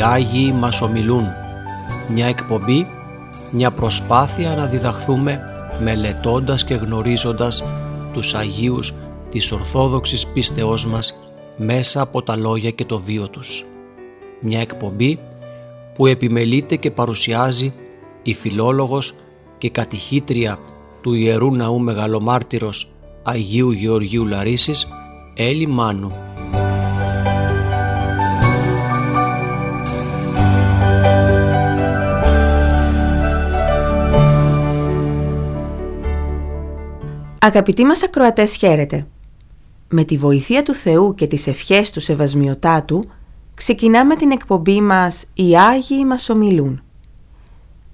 Οι Άγιοι μας ομιλούν. Μια εκπομπή, μια προσπάθεια να διδαχθούμε μελετώντας και γνωρίζοντας τους Αγίους της Ορθόδοξης πίστεώς μας μέσα από τα λόγια και το βίο τους. Μια εκπομπή που επιμελείται και παρουσιάζει η φιλόλογος και κατηχήτρια του Ιερού Ναού Μεγαλομάρτυρος Αγίου Γεωργίου Λαρίσης, Έλλη Μάνου. Αγαπητοί μας ακροατές χαίρετε. Με τη βοήθεια του Θεού και τις ευχές του Σεβασμιωτάτου ξεκινάμε την εκπομπή μας «Οι Άγιοι μας ομιλούν».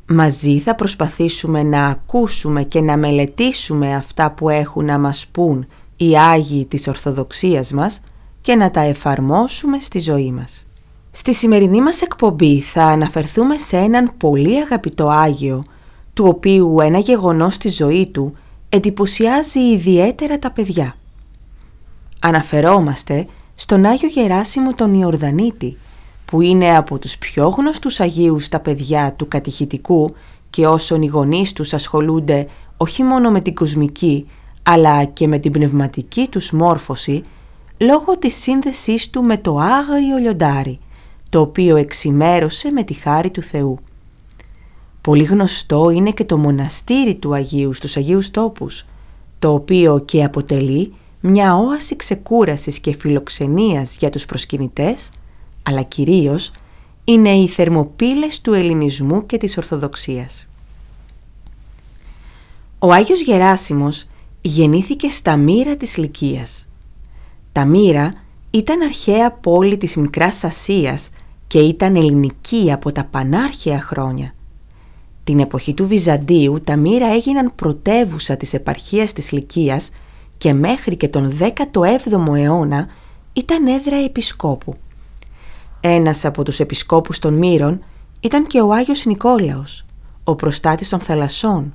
Μαζί θα προσπαθήσουμε να ακούσουμε και να μελετήσουμε αυτά που έχουν να μας πούν οι Άγιοι της Ορθοδοξίας μας και να τα εφαρμόσουμε στη ζωή μας. Στη σημερινή μας εκπομπή θα αναφερθούμε σε έναν πολύ αγαπητό Άγιο, του οποίου ένα γεγονός στη ζωή του εντυπωσιάζει ιδιαίτερα τα παιδιά. Αναφερόμαστε στον Άγιο Γεράσιμο τον Ιορδανίτη, που είναι από τους πιο γνωστούς Αγίους στα παιδιά του κατηχητικού και όσων οι γονείς τους ασχολούνται όχι μόνο με την κοσμική αλλά και με την πνευματική τους μόρφωση λόγω της σύνδεσής του με το άγριο λιοντάρι, το οποίο εξημέρωσε με τη χάρη του Θεού. Πολύ γνωστό είναι και το μοναστήρι του Αγίου στους Αγίους Τόπους, το οποίο και αποτελεί μια όαση ξεκούρασης και φιλοξενίας για τους προσκυνητές, αλλά κυρίως είναι οι θερμοπύλες του ελληνισμού και της Ορθοδοξίας. Ο Άγιος Γεράσιμος γεννήθηκε στα Μύρα της Λυκίας. Τα Μύρα ήταν αρχαία πόλη της Μικράς Ασίας και ήταν ελληνική από τα πανάρχαια χρόνια. Την εποχή του Βυζαντίου τα Μύρα έγιναν πρωτεύουσα της επαρχίας της Λυκίας και μέχρι και τον 17ο αιώνα ήταν έδρα επισκόπου. Ένας από τους επισκόπους των Μύρων ήταν και ο Άγιος Νικόλαος, ο προστάτης των θαλασσών,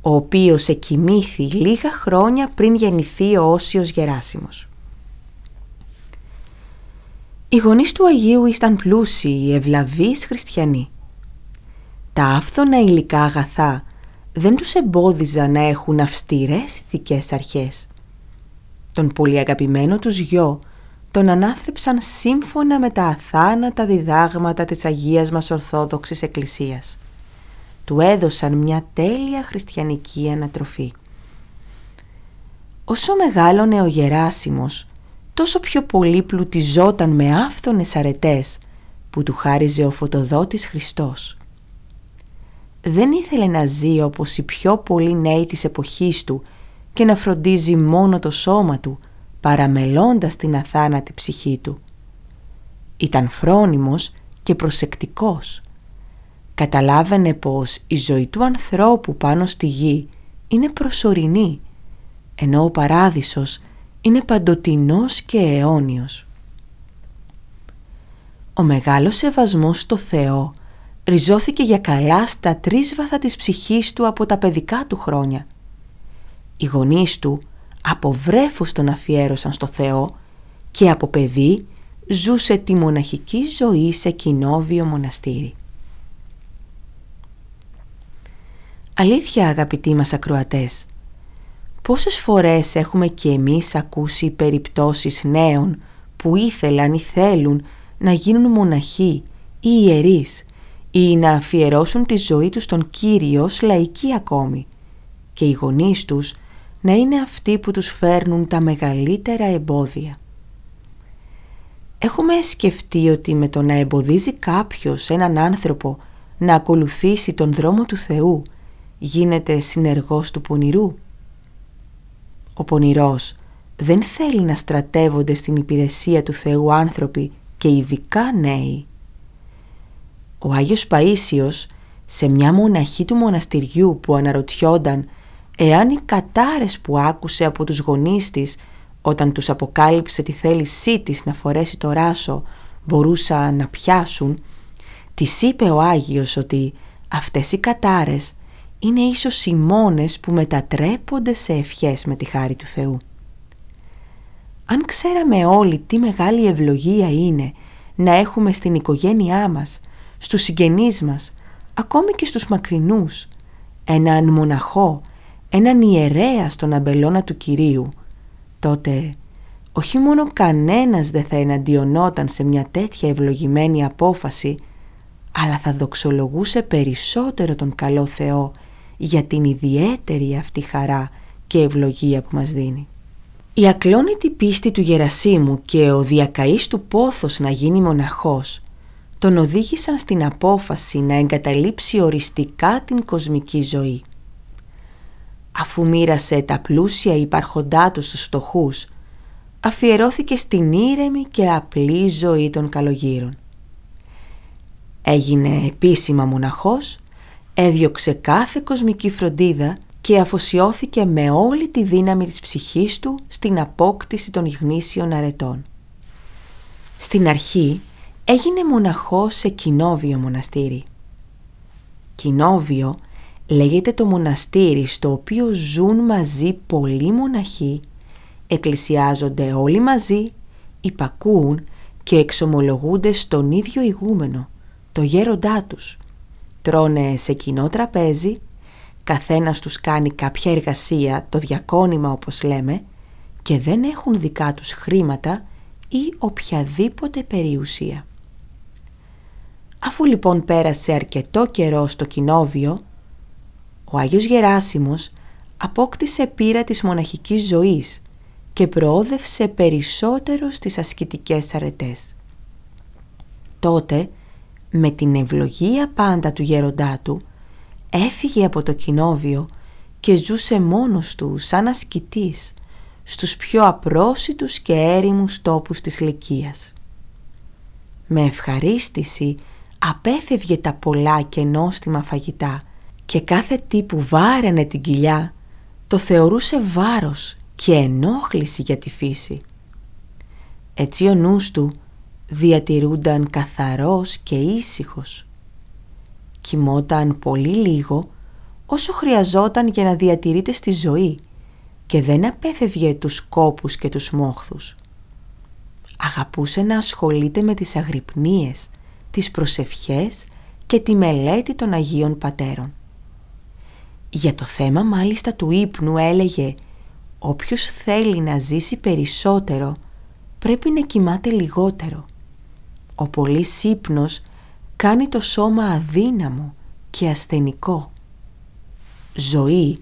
ο οποίος εκοιμήθη λίγα χρόνια πριν γεννηθεί ο Όσιος Γεράσιμος. Οι γονείς του Αγίου ήταν πλούσιοι, ευλαβείς χριστιανοί. Τα άφθονα υλικά αγαθά δεν τους εμπόδιζαν να έχουν αυστηρές ηθικές αρχές. Τον πολύ αγαπημένο τους γιο τον ανάθρεψαν σύμφωνα με τα αθάνατα διδάγματα της Αγίας μας Ορθόδοξης Εκκλησίας. Του έδωσαν μια τέλεια χριστιανική ανατροφή. Όσο μεγάλωνε ο Γεράσιμος, τόσο πιο πολύ πλουτιζόταν με άφθονες αρετές που του χάριζε ο φωτοδότης Χριστός. Δεν ήθελε να ζει όπως οι πιο πολλοί νέοι της εποχής του και να φροντίζει μόνο το σώμα του, παραμελώντας την αθάνατη ψυχή του. Ήταν φρόνιμος και προσεκτικός. Καταλάβαινε πως η ζωή του ανθρώπου πάνω στη γη είναι προσωρινή, ενώ ο παράδεισος είναι παντοτινός και αιώνιος. Ο μεγάλος σεβασμός στο Θεό ριζώθηκε για καλά στα τρίσβαθα της ψυχής του από τα παιδικά του χρόνια. Οι γονείς του από βρέφος τον αφιέρωσαν στο Θεό και από παιδί ζούσε τη μοναχική ζωή σε κοινόβιο μοναστήρι. Αλήθεια αγαπητοί μας ακροατές, πόσες φορές έχουμε και εμείς ακούσει περιπτώσεις νέων που ήθελαν ή θέλουν να γίνουν μοναχοί ή ιερείς ή να αφιερώσουν τη ζωή τους στον Κύριο ως λαϊκοί ακόμη και οι γονείς τους να είναι αυτοί που τους φέρνουν τα μεγαλύτερα εμπόδια. Έχουμε σκεφτεί ότι με το να εμποδίζει κάποιος έναν άνθρωπο να ακολουθήσει τον δρόμο του Θεού γίνεται συνεργός του πονηρού. Ο πονηρός δεν θέλει να στρατεύονται στην υπηρεσία του Θεού άνθρωποι και ειδικά νέοι. Ο Άγιος Παΐσιος σε μια μοναχή του μοναστηριού που αναρωτιόνταν εάν οι κατάρες που άκουσε από τους γονείς της όταν τους αποκάλυψε τη θέλησή της να φορέσει το ράσο μπορούσαν να πιάσουν, της είπε ο Άγιος ότι αυτές οι κατάρες είναι ίσως οι μόνες που μετατρέπονται σε ευχές με τη χάρη του Θεού. Αν ξέραμε όλοι τι μεγάλη ευλογία είναι να έχουμε στην οικογένειά μας, στους συγγενείς μας, ακόμη και στους μακρινούς, έναν μοναχό, έναν ιερέα στον αμπελώνα του Κυρίου, τότε όχι μόνο κανένας δεν θα εναντιονόταν σε μια τέτοια ευλογημένη απόφαση, αλλά θα δοξολογούσε περισσότερο τον καλό Θεό για την ιδιαίτερη αυτή χαρά και ευλογία που μας δίνει. Η ακλόνητη πίστη του Γερασίμου και ο διακαής του πόθος να γίνει μοναχός τον οδήγησαν στην απόφαση να εγκαταλείψει οριστικά την κοσμική ζωή. Αφού μοίρασε τα πλούσια υπάρχοντά τους στους φτωχούς, αφιερώθηκε στην ήρεμη και απλή ζωή των καλογύρων. Έγινε επίσημα μοναχός, έδιωξε κάθε κοσμική φροντίδα και αφοσιώθηκε με όλη τη δύναμη της ψυχής του στην απόκτηση των γνήσιων αρετών. Στην αρχή έγινε μοναχός σε κοινόβιο μοναστήρι. Κοινόβιο λέγεται το μοναστήρι στο οποίο ζουν μαζί πολλοί μοναχοί, εκκλησιάζονται όλοι μαζί, υπακούουν και εξομολογούνται στον ίδιο ηγούμενο, το γέροντά τους. Τρώνε σε κοινό τραπέζι, καθένας τους κάνει κάποια εργασία, το διακόνημα όπως λέμε, και δεν έχουν δικά τους χρήματα ή οποιαδήποτε περιουσία. Αφού λοιπόν πέρασε αρκετό καιρό στο κοινόβιο, ο Άγιος Γεράσιμος απόκτησε πείρα της μοναχικής ζωής και προόδευσε περισσότερο στις ασκητικές αρετές. Τότε, με την ευλογία πάντα του γέροντά του, έφυγε από το κοινόβιο και ζούσε μόνος του σαν ασκητής στους πιο απρόσιτους και έρημους τόπους της Λυκίας. Με ευχαρίστηση απέφευγε τα πολλά και νόστιμα φαγητά και κάθε τι που βάραινε την κοιλιά το θεωρούσε βάρος και ενόχληση για τη φύση. Έτσι ο νους του διατηρούνταν καθαρός και ήσυχος. Κοιμόταν πολύ λίγο όσο χρειαζόταν για να διατηρείται στη ζωή και δεν απέφευγε τους κόπους και τους μόχθους. Αγαπούσε να ασχολείται με τις αγρυπνίες, τις προσευχές και τη μελέτη των Αγίων Πατέρων. Για το θέμα μάλιστα του ύπνου έλεγε «Όποιος θέλει να ζήσει περισσότερο πρέπει να κοιμάται λιγότερο. Ο πολύς ύπνος κάνει το σώμα αδύναμο και ασθενικό. Ζωή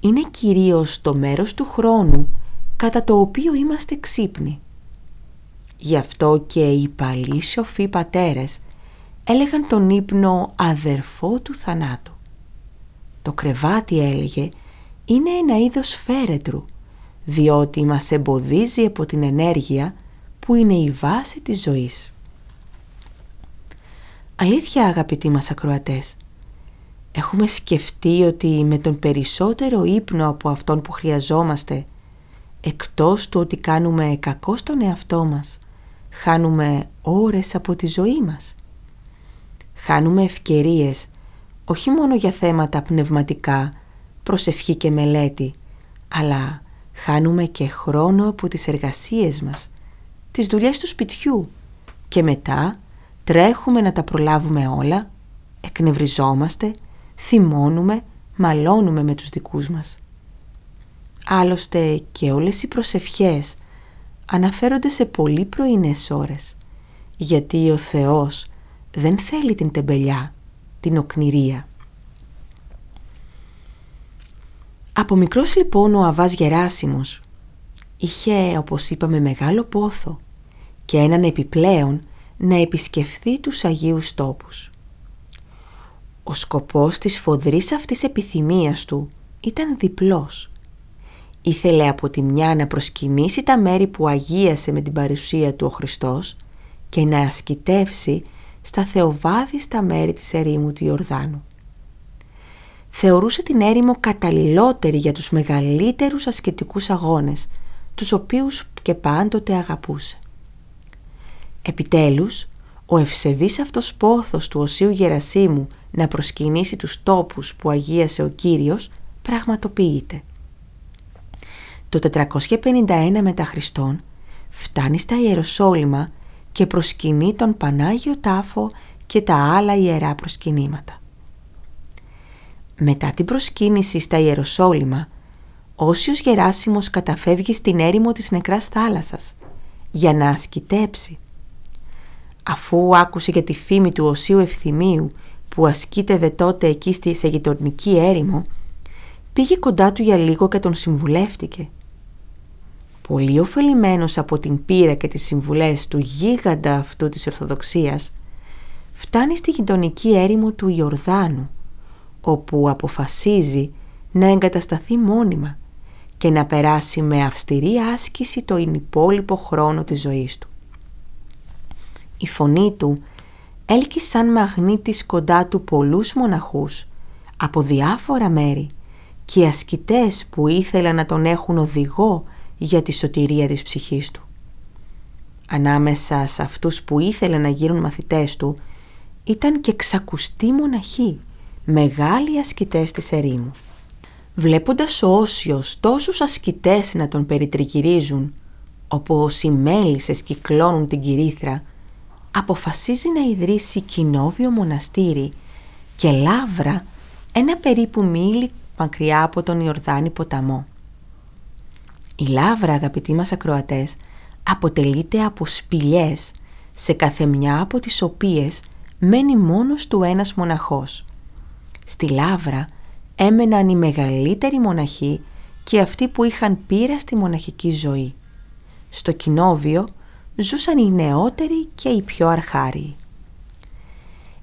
είναι κυρίως το μέρος του χρόνου κατά το οποίο είμαστε ξύπνοι. Γι' αυτό και οι παλιοί σοφοί πατέρες έλεγαν τον ύπνο αδερφό του θανάτου. Το κρεβάτι έλεγε είναι ένα είδος φέρετρου διότι μας εμποδίζει από την ενέργεια που είναι η βάση της ζωής. Αλήθεια αγαπητοί μας ακροατές, έχουμε σκεφτεί ότι με τον περισσότερο ύπνο από αυτόν που χρειαζόμαστε, εκτός του ότι κάνουμε κακό στον εαυτό μας, χάνουμε ώρες από τη ζωή μας. Χάνουμε ευκαιρίες όχι μόνο για θέματα πνευματικά, προσευχή και μελέτη, αλλά χάνουμε και χρόνο από τις εργασίες μας, τις δουλειές του σπιτιού και μετά τρέχουμε να τα προλάβουμε όλα, εκνευριζόμαστε, θυμώνουμε, μαλώνουμε με τους δικούς μας. Άλλωστε και όλες οι προσευχές αναφέρονται σε πολύ πρωινές ώρες, γιατί ο Θεός δεν θέλει την τεμπελιά, την οκνηρία. Από μικρός λοιπόν ο Αβάς Γεράσιμος είχε όπως είπαμε μεγάλο πόθο και έναν επιπλέον να επισκεφθεί τους Αγίους Τόπους. Ο σκοπός της φοδρής αυτής επιθυμίας του ήταν διπλός. Ήθελε από τη μια να προσκυνήσει τα μέρη που αγίασε με την παρουσία του ο Χριστός και να ασκητεύσει στα θεοβάδιστα μέρη της ερήμου του Ιορδάνου. Θεωρούσε την έρημο καταλληλότερη για τους μεγαλύτερους ασκητικούς αγώνες, τους οποίους και πάντοτε αγαπούσε. Επιτέλους, ο ευσεβής αυτός πόθος του Οσίου Γερασίμου να προσκυνήσει τους τόπους που αγίασε ο Κύριος πραγματοποιείται. Το 451 μετά Χριστόν φτάνει στα Ιεροσόλυμα και προσκυνεί τον Πανάγιο Τάφο και τα άλλα ιερά προσκυνήματα. Μετά την προσκύνηση στα Ιεροσόλυμα, Όσιος Γεράσιμος καταφεύγει στην έρημο της νεκράς θάλασσας για να ασκητέψει. Αφού άκουσε για τη φήμη του Οσίου Ευθυμίου που ασκήτευε τότε εκεί στη σε γειτονική έρημο, πήγε κοντά του για λίγο και τον συμβουλεύτηκε. Πολύ ωφελημένος από την πείρα και τις συμβουλές του γίγαντα αυτού της Ορθοδοξίας, φτάνει στη γειτονική έρημο του Ιορδάνου, όπου αποφασίζει να εγκατασταθεί μόνιμα και να περάσει με αυστηρή άσκηση το υπόλοιπο χρόνο της ζωής του. Η φωνή του έλκει σαν μαγνήτης κοντά του πολλούς μοναχούς από διάφορα μέρη και ασκητές που ήθελαν να τον έχουν οδηγό για τη σωτηρία της ψυχής του. Ανάμεσα σε αυτούς που ήθελαν να γίνουν μαθητές του ήταν και ξακουστοί μοναχοί, μεγάλοι ασκητές της ερήμου. Βλέποντας ο Όσιος τόσους ασκητές να τον περιτριγυρίζουν, όπως οι μέλισσες κυκλώνουν την κυρίθρα, αποφασίζει να ιδρύσει κοινόβιο μοναστήρι και λάβρα ένα περίπου μίλι μακριά από τον Ιορδάνη ποταμό. Η λάβρα, αγαπητοί μας ακροατές, αποτελείται από σπηλιές, σε κάθε μια από τις οποίες μένει μόνος του ένας μοναχός. Στη λάβρα έμεναν οι μεγαλύτεροι μοναχοί και αυτοί που είχαν πείρα στη μοναχική ζωή. Στο κοινόβιο ζούσαν οι νεότεροι και οι πιο αρχάριοι.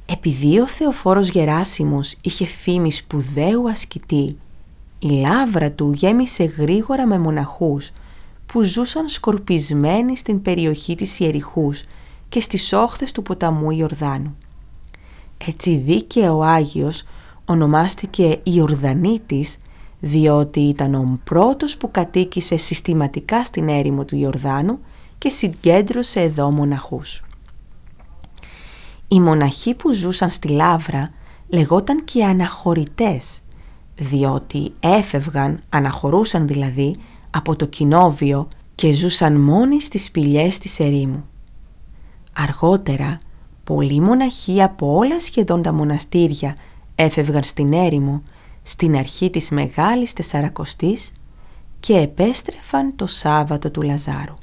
Επειδή ο Θεοφόρος Γεράσιμος είχε φήμη σπουδαίου ασκητή, η λάβρα του γέμισε γρήγορα με μοναχούς που ζούσαν σκορπισμένοι στην περιοχή της Ιεριχούς και στις όχθες του ποταμού Ιορδάνου. Έτσι δίκαιο ο Άγιος ονομάστηκε Ιορδανίτης διότι ήταν ο πρώτος που κατοίκησε συστηματικά στην έρημο του Ιορδάνου και συγκέντρωσε εδώ μοναχούς. Οι μοναχοί που ζούσαν στη Λάβρα λεγόταν και αναχωρητές διότι έφευγαν, αναχωρούσαν δηλαδή, από το κοινόβιο και ζούσαν μόνοι στις σπηλιές της ερήμου. Αργότερα, πολλοί μοναχοί από όλα σχεδόν τα μοναστήρια έφευγαν στην έρημο στην αρχή της Μεγάλης Τεσσαρακοστής και επέστρεφαν το Σάββατο του Λαζάρου.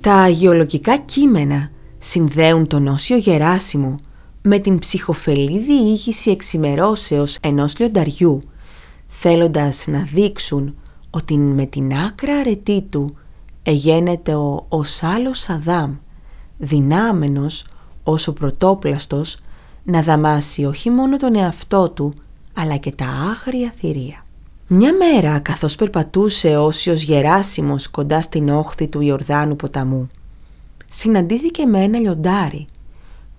Τα αγιολογικά κείμενα συνδέουν τον Όσιο Γεράσιμο με την ψυχοφελή διήγηση εξημερώσεως ενός λιονταριού, θέλοντας να δείξουν ότι με την άκρα αρετή του εγένεται ο Οσάλος Αδάμ, δυνάμενος όσο πρωτόπλαστος να δαμάσει όχι μόνο τον εαυτό του, αλλά και τα άγρια θηρία. Μια μέρα, καθώς περπατούσε όσιος Γεράσιμος κοντά στην όχθη του Ιορδάνου ποταμού, συναντήθηκε με ένα λιοντάρι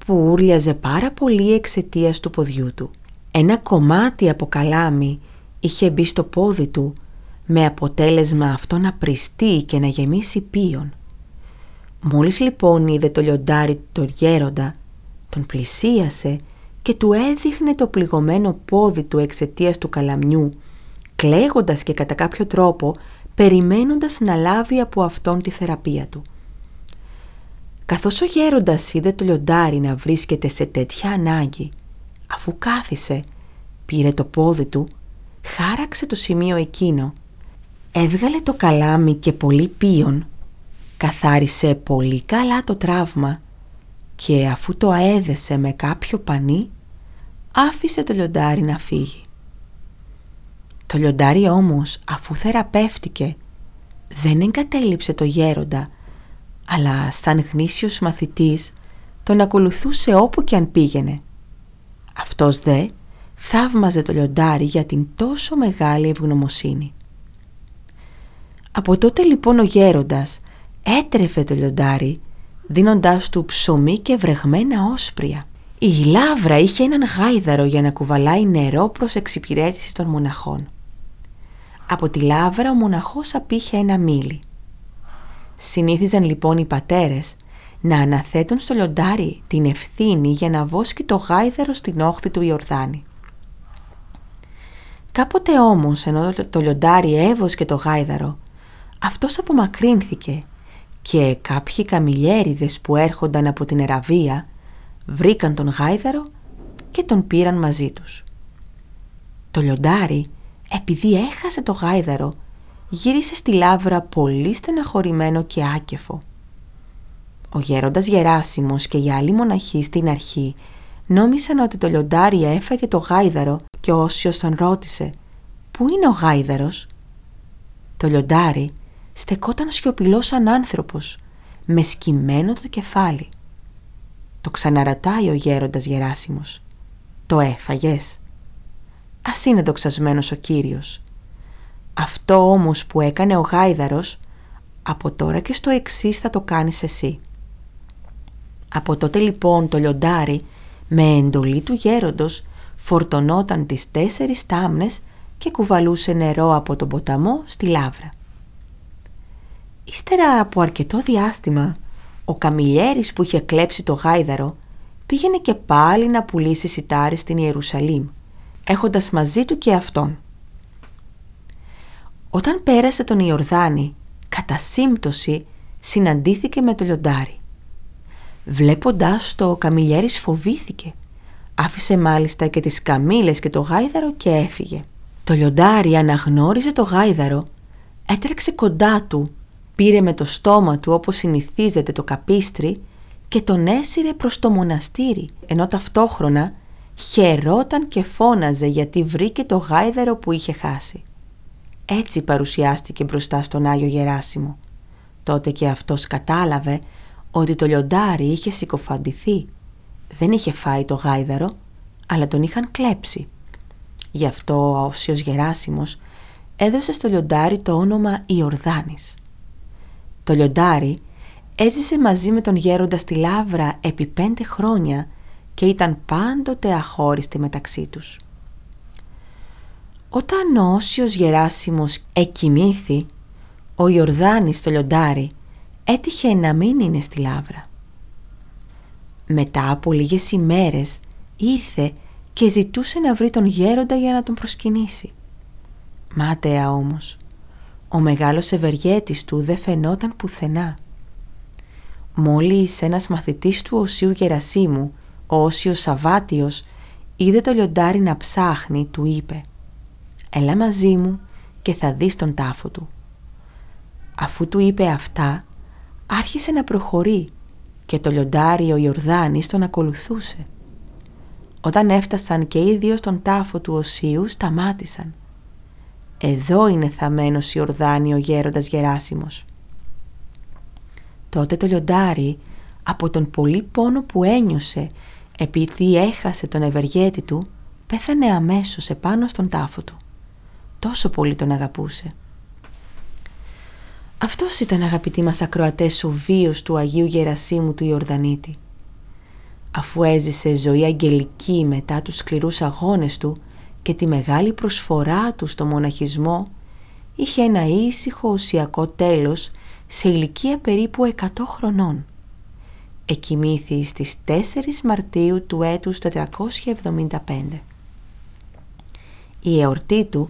που ούρλιαζε πάρα πολύ εξαιτίας του ποδιού του. Ένα κομμάτι από καλάμι είχε μπει στο πόδι του με αποτέλεσμα αυτό να πριστεί και να γεμίσει πίον. Μόλις λοιπόν είδε το λιοντάρι τον γέροντα, τον πλησίασε και του έδειχνε το πληγωμένο πόδι του εξαιτίας του καλαμιού, κλαίγοντας και κατά κάποιο τρόπο περιμένοντας να λάβει από αυτόν τη θεραπεία του. Καθώς ο γέροντας είδε το λιοντάρι να βρίσκεται σε τέτοια ανάγκη, αφού κάθισε, πήρε το πόδι του, χάραξε το σημείο εκείνο, έβγαλε το καλάμι και πολύ πίον, καθάρισε πολύ καλά το τραύμα και αφού το αέδεσε με κάποιο πανί, άφησε το λιοντάρι να φύγει. Το λιοντάρι όμως, αφού θεραπεύτηκε, δεν εγκατέλειψε το γέροντα, αλλά σαν γνήσιος μαθητής τον ακολουθούσε όπου και αν πήγαινε. Αυτός δε θαύμαζε το λιοντάρι για την τόσο μεγάλη ευγνωμοσύνη. Από τότε λοιπόν ο γέροντας έτρεφε το λιοντάρι δίνοντάς του ψωμί και βρεγμένα όσπρια. Η λάβρα είχε έναν γάιδαρο για να κουβαλάει νερό προς εξυπηρέτηση των μοναχών. Από τη λάβρα ο μοναχός απήχε ένα μήλι. Συνήθιζαν λοιπόν οι πατέρες να αναθέτουν στο λιοντάρι την ευθύνη για να βόσκει το γάιδαρο στην όχθη του Ιορδάνη. Κάποτε όμως ενώ το λιοντάρι έβοσκε το γάιδαρο, αυτός απομακρύνθηκε και κάποιοι καμιλιέριδες που έρχονταν από την Εραβία βρήκαν τον γάιδαρο και τον πήραν μαζί τους. Το λιοντάρι, επειδή έχασε το γάιδαρο, γύρισε στη λάβρα πολύ στεναχωρημένο και άκεφο. Ο γέροντας Γεράσιμος και οι άλλοι μοναχοί στην αρχή νόμισαν ότι το λιοντάρι έφαγε το γάιδαρο και ο Όσιος τον ρώτησε «Πού είναι ο γάιδαρος» Το λιοντάρι στεκόταν σιωπηλό σαν άνθρωπος, με σκυμμένο το κεφάλι. Το ξαναρατάει ο γέροντας Γεράσιμος. Το έφαγες; Ας είναι δοξασμένος ο Κύριος. Αυτό όμως που έκανε ο Γάιδαρος, από τώρα και στο εξής θα το κάνεις εσύ. Από τότε λοιπόν το λιοντάρι με εντολή του γέροντος φορτωνόταν τις τέσσερις τάμνες και κουβαλούσε νερό από τον ποταμό στη λάβρα. Ύστερα από αρκετό διάστημα, ο καμιλιέρης που είχε κλέψει το γάιδαρο πήγαινε και πάλι να πουλήσει σιτάρι στην Ιερουσαλήμ, έχοντας μαζί του και αυτόν. Όταν πέρασε τον Ιορδάνη, κατά σύμπτωση συναντήθηκε με το λιοντάρι. Βλέποντάς το, ο καμιλιέρης φοβήθηκε. Άφησε μάλιστα και τις καμήλες και το γάιδαρο και έφυγε. Το λιοντάρι αναγνώριζε το γάιδαρο, έτρεξε κοντά του πήρε με το στόμα του όπως συνηθίζεται το καπίστρι και τον έσυρε προς το μοναστήρι, ενώ ταυτόχρονα χαιρόταν και φώναζε γιατί βρήκε το γάιδαρο που είχε χάσει. Έτσι παρουσιάστηκε μπροστά στον Άγιο Γεράσιμο. Τότε και αυτός κατάλαβε ότι το λιοντάρι είχε συκοφαντηθεί. Δεν είχε φάει το γάιδαρο, αλλά τον είχαν κλέψει. Γι' αυτό ο Όσιος Γεράσιμος έδωσε στο λιοντάρι το όνομα Ιορδάνης. Το λιοντάρι έζησε μαζί με τον γέροντα στη Λάβρα επί πέντε χρόνια και ήταν πάντοτε αχώριστοι μεταξύ τους. Όταν ο Όσιος Γεράσιμος εκοιμήθη, ο Ιορδάνης το λιοντάρι έτυχε να μην είναι στη Λάβρα. Μετά από λίγες ημέρες ήρθε και ζητούσε να βρει τον γέροντα για να τον προσκυνήσει. Μάταια όμως, ο μεγάλος ευεργέτης του δεν φαινόταν πουθενά. Μόλις ένας μαθητής του Οσίου Γερασίμου, ο Όσιος Σαββάτιος, είδε το λιοντάρι να ψάχνει, του είπε «Έλα μαζί μου και θα δεις τον τάφο του». Αφού του είπε αυτά, άρχισε να προχωρεί και το λιοντάρι ο Ιορδάνης τον ακολουθούσε. Όταν έφτασαν και οι δύο στον τάφο του Οσίου σταμάτησαν. «Εδώ είναι θαμένος Ιορδάνη ο γέροντας Γεράσιμος». Τότε το λιοντάρι από τον πολύ πόνο που ένιωσε επειδή έχασε τον ευεργέτη του πέθανε αμέσως επάνω στον τάφο του. Τόσο πολύ τον αγαπούσε. Αυτός ήταν αγαπητοί μας ακροατές ο βίος του Αγίου Γερασίμου του Ιορδανίτη. Αφού έζησε ζωή αγγελική μετά τους σκληρούς αγώνες του και τη μεγάλη προσφορά του στο μοναχισμό, είχε ένα ήσυχο ουσιακό τέλος σε ηλικία περίπου 100 χρονών. Εκοιμήθη στις 4 Μαρτίου του έτους 475. Η εορτή του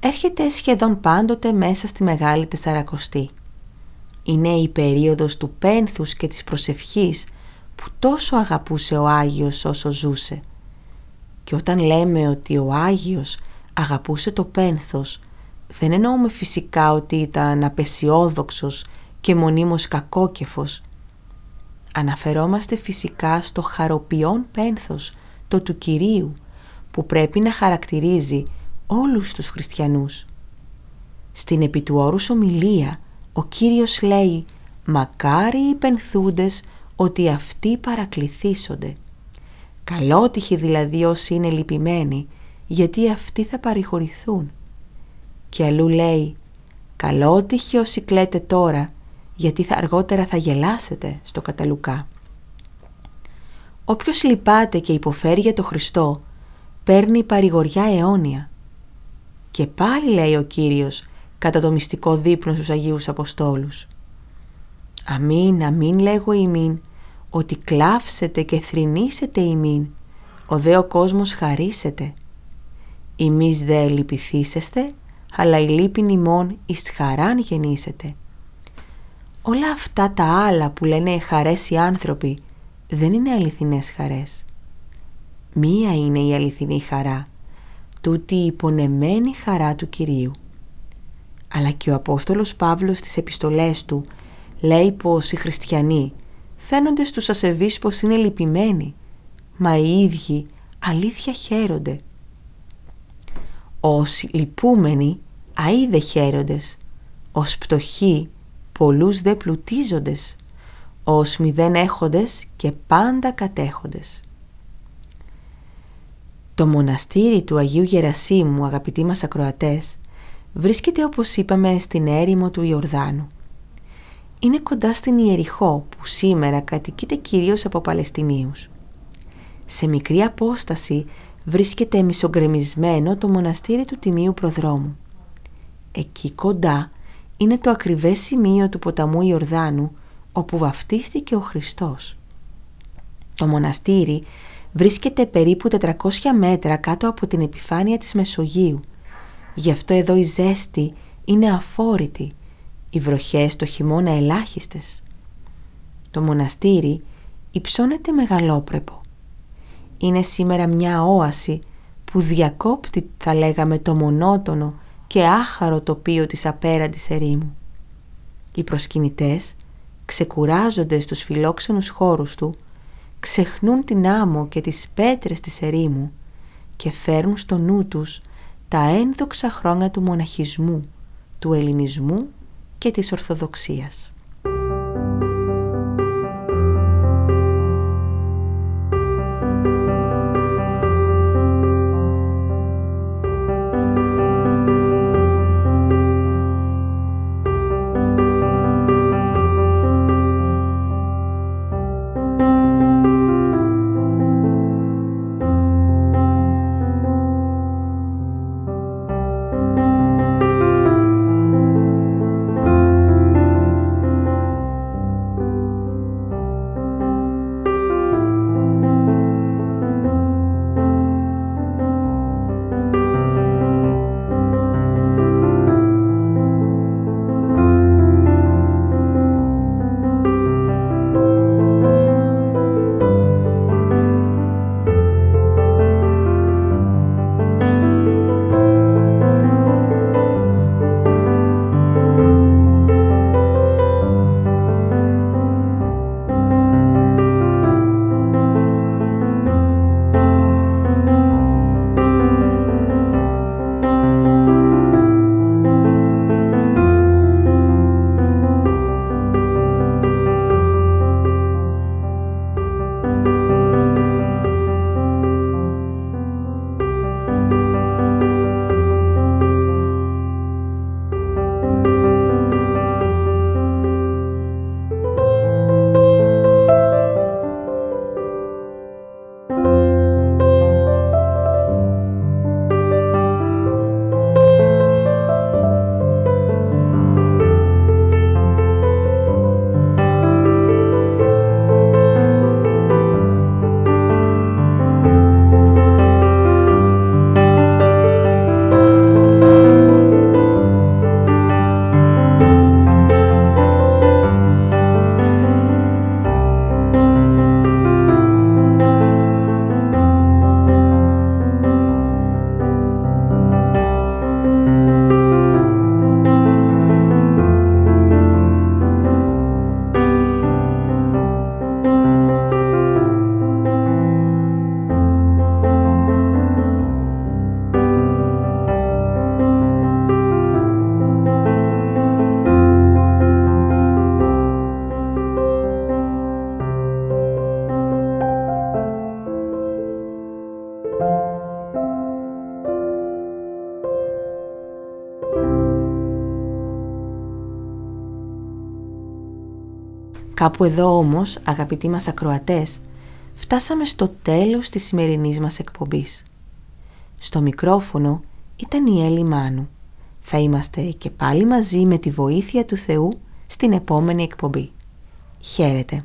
έρχεται σχεδόν πάντοτε μέσα στη Μεγάλη Τεσσαρακοστή. Είναι η περίοδος του πένθους και της προσευχής που τόσο αγαπούσε ο Άγιος όσο ζούσε. Και όταν λέμε ότι ο Άγιος αγαπούσε το πένθος, δεν εννοούμε φυσικά ότι ήταν απεσιόδοξος και μονίμως κακόκεφος. Αναφερόμαστε φυσικά στο χαροποιόν πένθος, το του Κυρίου, που πρέπει να χαρακτηρίζει όλους τους χριστιανούς. Στην επί του όρους ομιλία ο Κύριος λέει «Μακάρι οι πενθούντες ότι αυτοί παρακληθήσονται». Καλότυχοι δηλαδή όσοι είναι λυπημένοι γιατί αυτοί θα παρηγορηθούν. Και αλλού λέει «Καλότυχοι όσοι κλαίτε τώρα γιατί θα αργότερα θα γελάσετε στο καταλουκά». Όποιος λυπάται και υποφέρει για το Χριστό παίρνει παρηγοριά αιώνια. Και πάλι λέει ο Κύριος κατά το μυστικό δείπνο στους Αγίους Αποστόλους. Αμήν, αμήν λέγω ημίν, ότι κλάψετε και θρηνήσετε ημίν, ο δε ο κόσμος χαρίσετε. Εμείς δε λυπηθήσεστε, αλλά η λύπην ημών εις χαράν γεννήσετε. Όλα αυτά τα άλλα που λένε χαρές οι άνθρωποι δεν είναι αληθινές χαρές. Μία είναι η αληθινή χαρά, τούτη η υπονεμένη χαρά του Κυρίου. Αλλά και ο Απόστολος Παύλος στις επιστολές του λέει πως οι χριστιανοί φαίνονται στους ασεβείς πως είναι λυπημένοι, μα οι ίδιοι αλήθεια χαίρονται. Ως λυπούμενοι αίδε χαίροντες, ως πτωχοί πολλούς δε πλουτίζοντες, ως μηδέν έχοντες και πάντα κατέχοντες. Το μοναστήρι του Αγίου Γερασίμου, αγαπητοί μας ακροατές, βρίσκεται όπως είπαμε στην έρημο του Ιορδάνου. Είναι κοντά στην Ιεριχώ που σήμερα κατοικείται κυρίως από Παλαιστινίους. Σε μικρή απόσταση βρίσκεται μισογκρεμισμένο το μοναστήρι του Τιμίου Προδρόμου. Εκεί κοντά είναι το ακριβές σημείο του ποταμού Ιορδάνου όπου βαφτίστηκε ο Χριστός. Το μοναστήρι βρίσκεται περίπου 400 μέτρα κάτω από την επιφάνεια της Μεσογείου. Γι' αυτό εδώ η ζέστη είναι αφόρητη, οι βροχές το χειμώνα ελάχιστες. Το μοναστήρι υψώνεται μεγαλόπρεπο. Είναι σήμερα μια όαση που διακόπτει θα λέγαμε το μονότονο και άχαρο τοπίο της απέραντης ερήμου. Οι προσκυνητές ξεκουράζονται στους φιλόξενους χώρους του ξεχνούν την άμμο και τις πέτρες της ερήμου και φέρνουν στο νου τους τα ένδοξα χρόνια του μοναχισμού, του ελληνισμού και της Ορθοδοξίας. Κάπου εδώ όμως, αγαπητοί μας ακροατές, φτάσαμε στο τέλος της σημερινής μας εκπομπής. Στο μικρόφωνο ήταν η Έλλη Μάνου. Θα είμαστε και πάλι μαζί με τη βοήθεια του Θεού στην επόμενη εκπομπή. Χαίρετε.